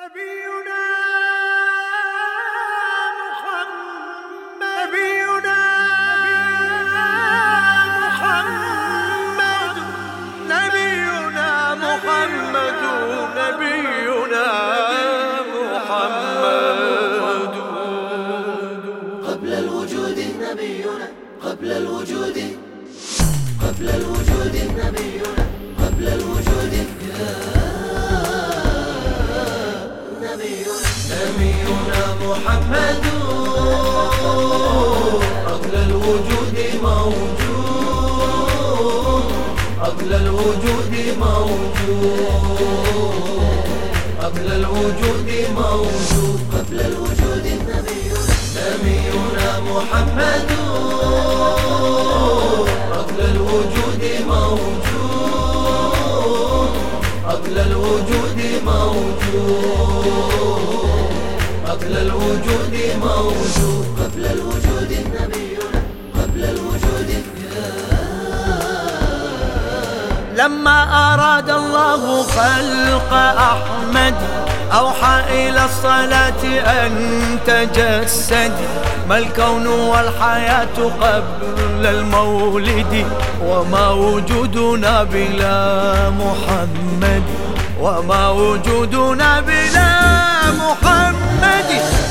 قبل الوجود نبينا. قبل الوجود. قبل الوجود نبينا. قبل الوجود. يا نبينا محمد. قبل الوجود موجود. قبل الوجود موجود. قبل الوجود موجود. قبل الوجود نبينا محمد. قبل الوجود موجود. قبل الوجود موجود. قبل الوجود موجود. قبل الوجود نبينا. قبل الوجود لما أراد الله خلق أحمد أوحى إلى الصلاة أن تجسد. ما الكون والحياة قبل المولد وما وجودنا بلا محمد. وما وجودنا بلا محمد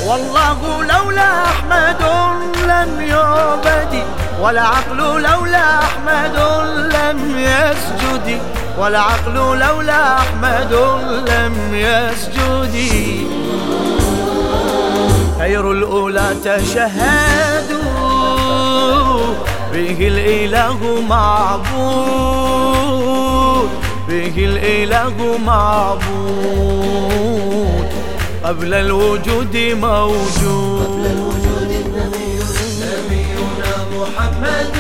والله لولا أحمد لم يعبد والعقل لولا أحمد لم يسجد. والعقل لولا أحمد لم يسجد. خير الأولى تشهدوا به الإله معبود به الإله معبود. قبل الوجود موجود. نبينا محمد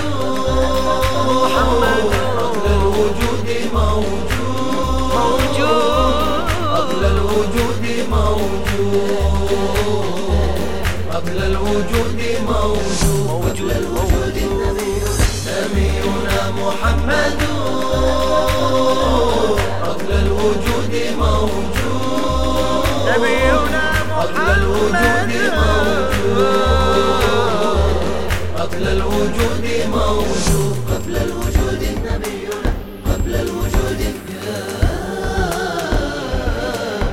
محمد. قبل الوجود موجود. موجود قبل الوجود موجود. قبل الوجود موجود. قبل الوجود نبينا محمد قبل الوجود موجود. نبينا قبل الوجود موجود قبل الوجود موجود قبل الوجود نبينا قبل الوجود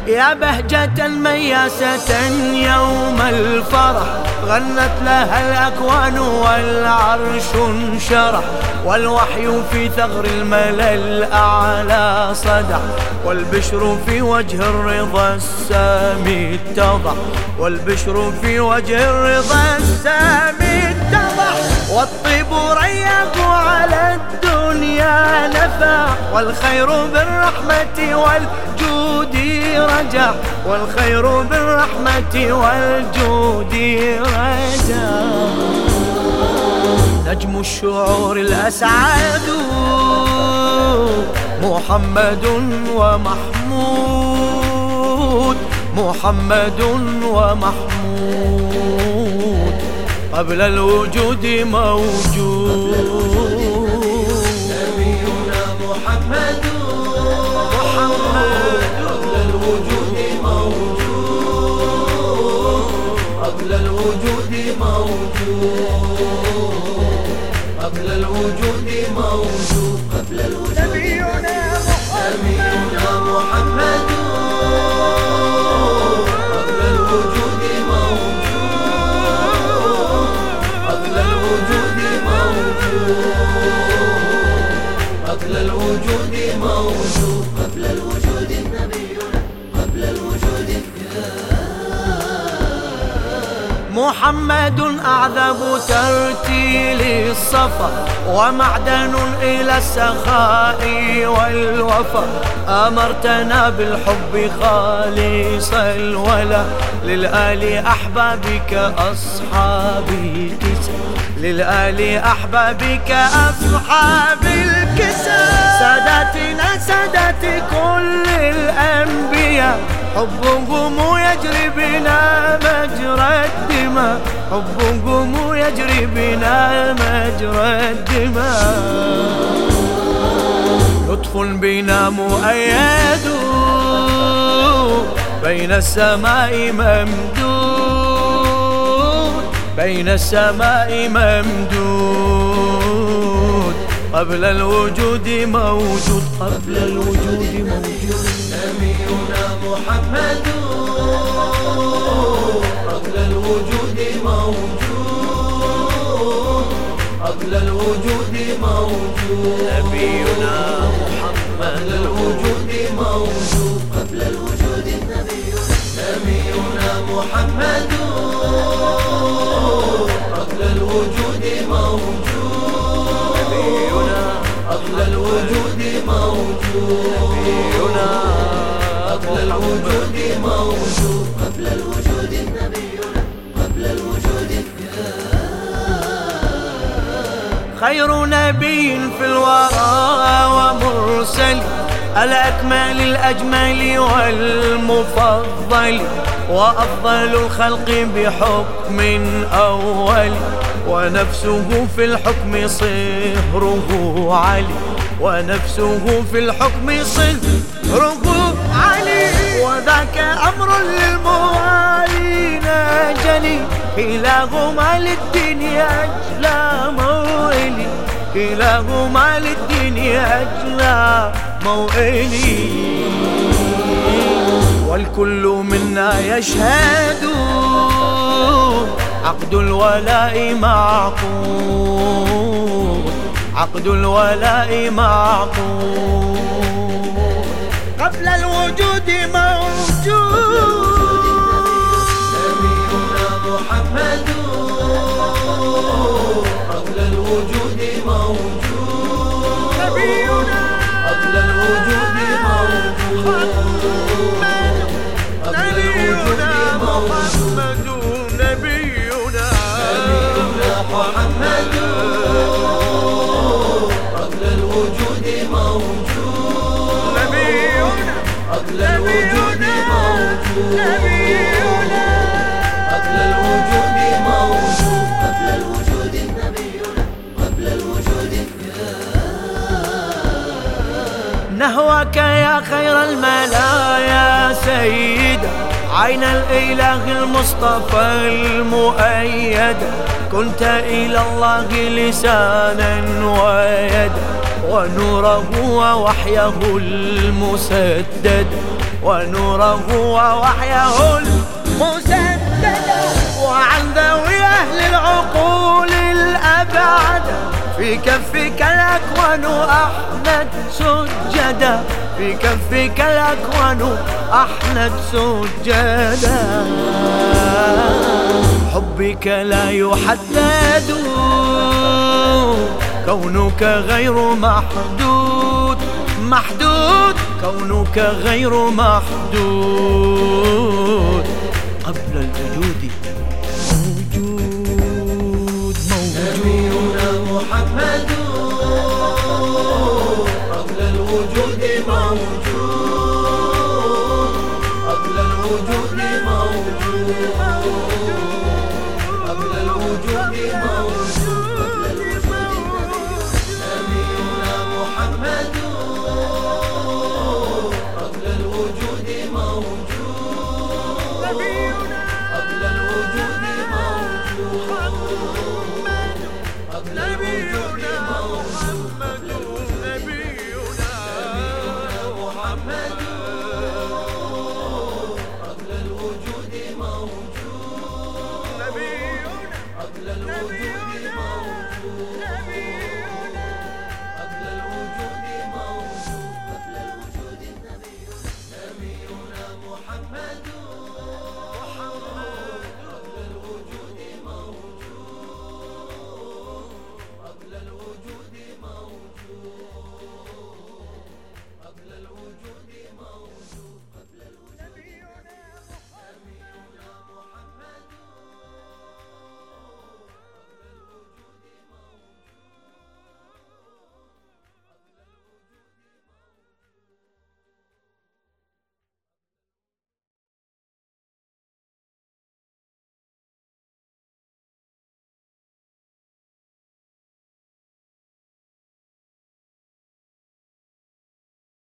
يا بهجة مياسة يوم الفرح. غنت لها الأكوان والعرش انشرح والوحي في ثغر الملأ الأعلى صدح والبشر في وجه الرضا السامي اتضح والبشر في وجه الرضا السامي اتضح والطيب ريق على الدنيا نفع والخير بالرحمة والجود رجع والخير بالرحمة والجود رجع نجم الشعور الأسعد محمد ومحمود محمد ومحمود. قبل الوجود موجود. محمد أعذب ترتيل الصفا ومعدن إلى السخاء والوفا. أمرتنا بالحب خالص الولا. للآل أحبابك أصحاب الكسى للآل أحبابك أصحاب الكسى ساداتنا سادات كل الأنبياء حبهم يجري بنا مجرى الدماء. حبهم يجري بنا مجرى الدماء. لطف بنا مؤيد بين السماء ممدود. بين السماء ممدود. قبل الوجود موجود. قبل الوجود موجود. محمد قبل الوجود موجود قبل الوجود موجود. نبينا قبل محمد الوجود موجود. قبل الوجود نبينا نبينا محمد. خير نبي في الورى ومرسل الأكمل الأجمل والمفضل وأفضل الخلق بحكم أول ونفسه في الحكم صهره علي ونفسه في الحكم صهره علي وذاك أمر للموالين جلي كلاهما أجلى موئلي كلاهما للدين أجلى موئلي. والكل منا يشهد عقد الولاء معقود. عقد الولاء معقود. قبل الوجود موجود. نبينا محمد الوجود موجود الوجود موجود قبل الوجود نبينا قبل الوجود نهوك يا خير الملايا سيدا عين الإله المصطفى المؤيد كنت إلى الله لسانا ويدا ونوره ووحيه المسدد. ونوره ووحيه المسدد. وعن ذوي أهل العقول الأبعد. في كفك الأكوان أحمد سجدا في كفك الأكوان أحمد سجدا حبك لا يحدد. كونك غير محدود. محدود. كونك غير محدود. قبل الوجود. قبل الوجود موجود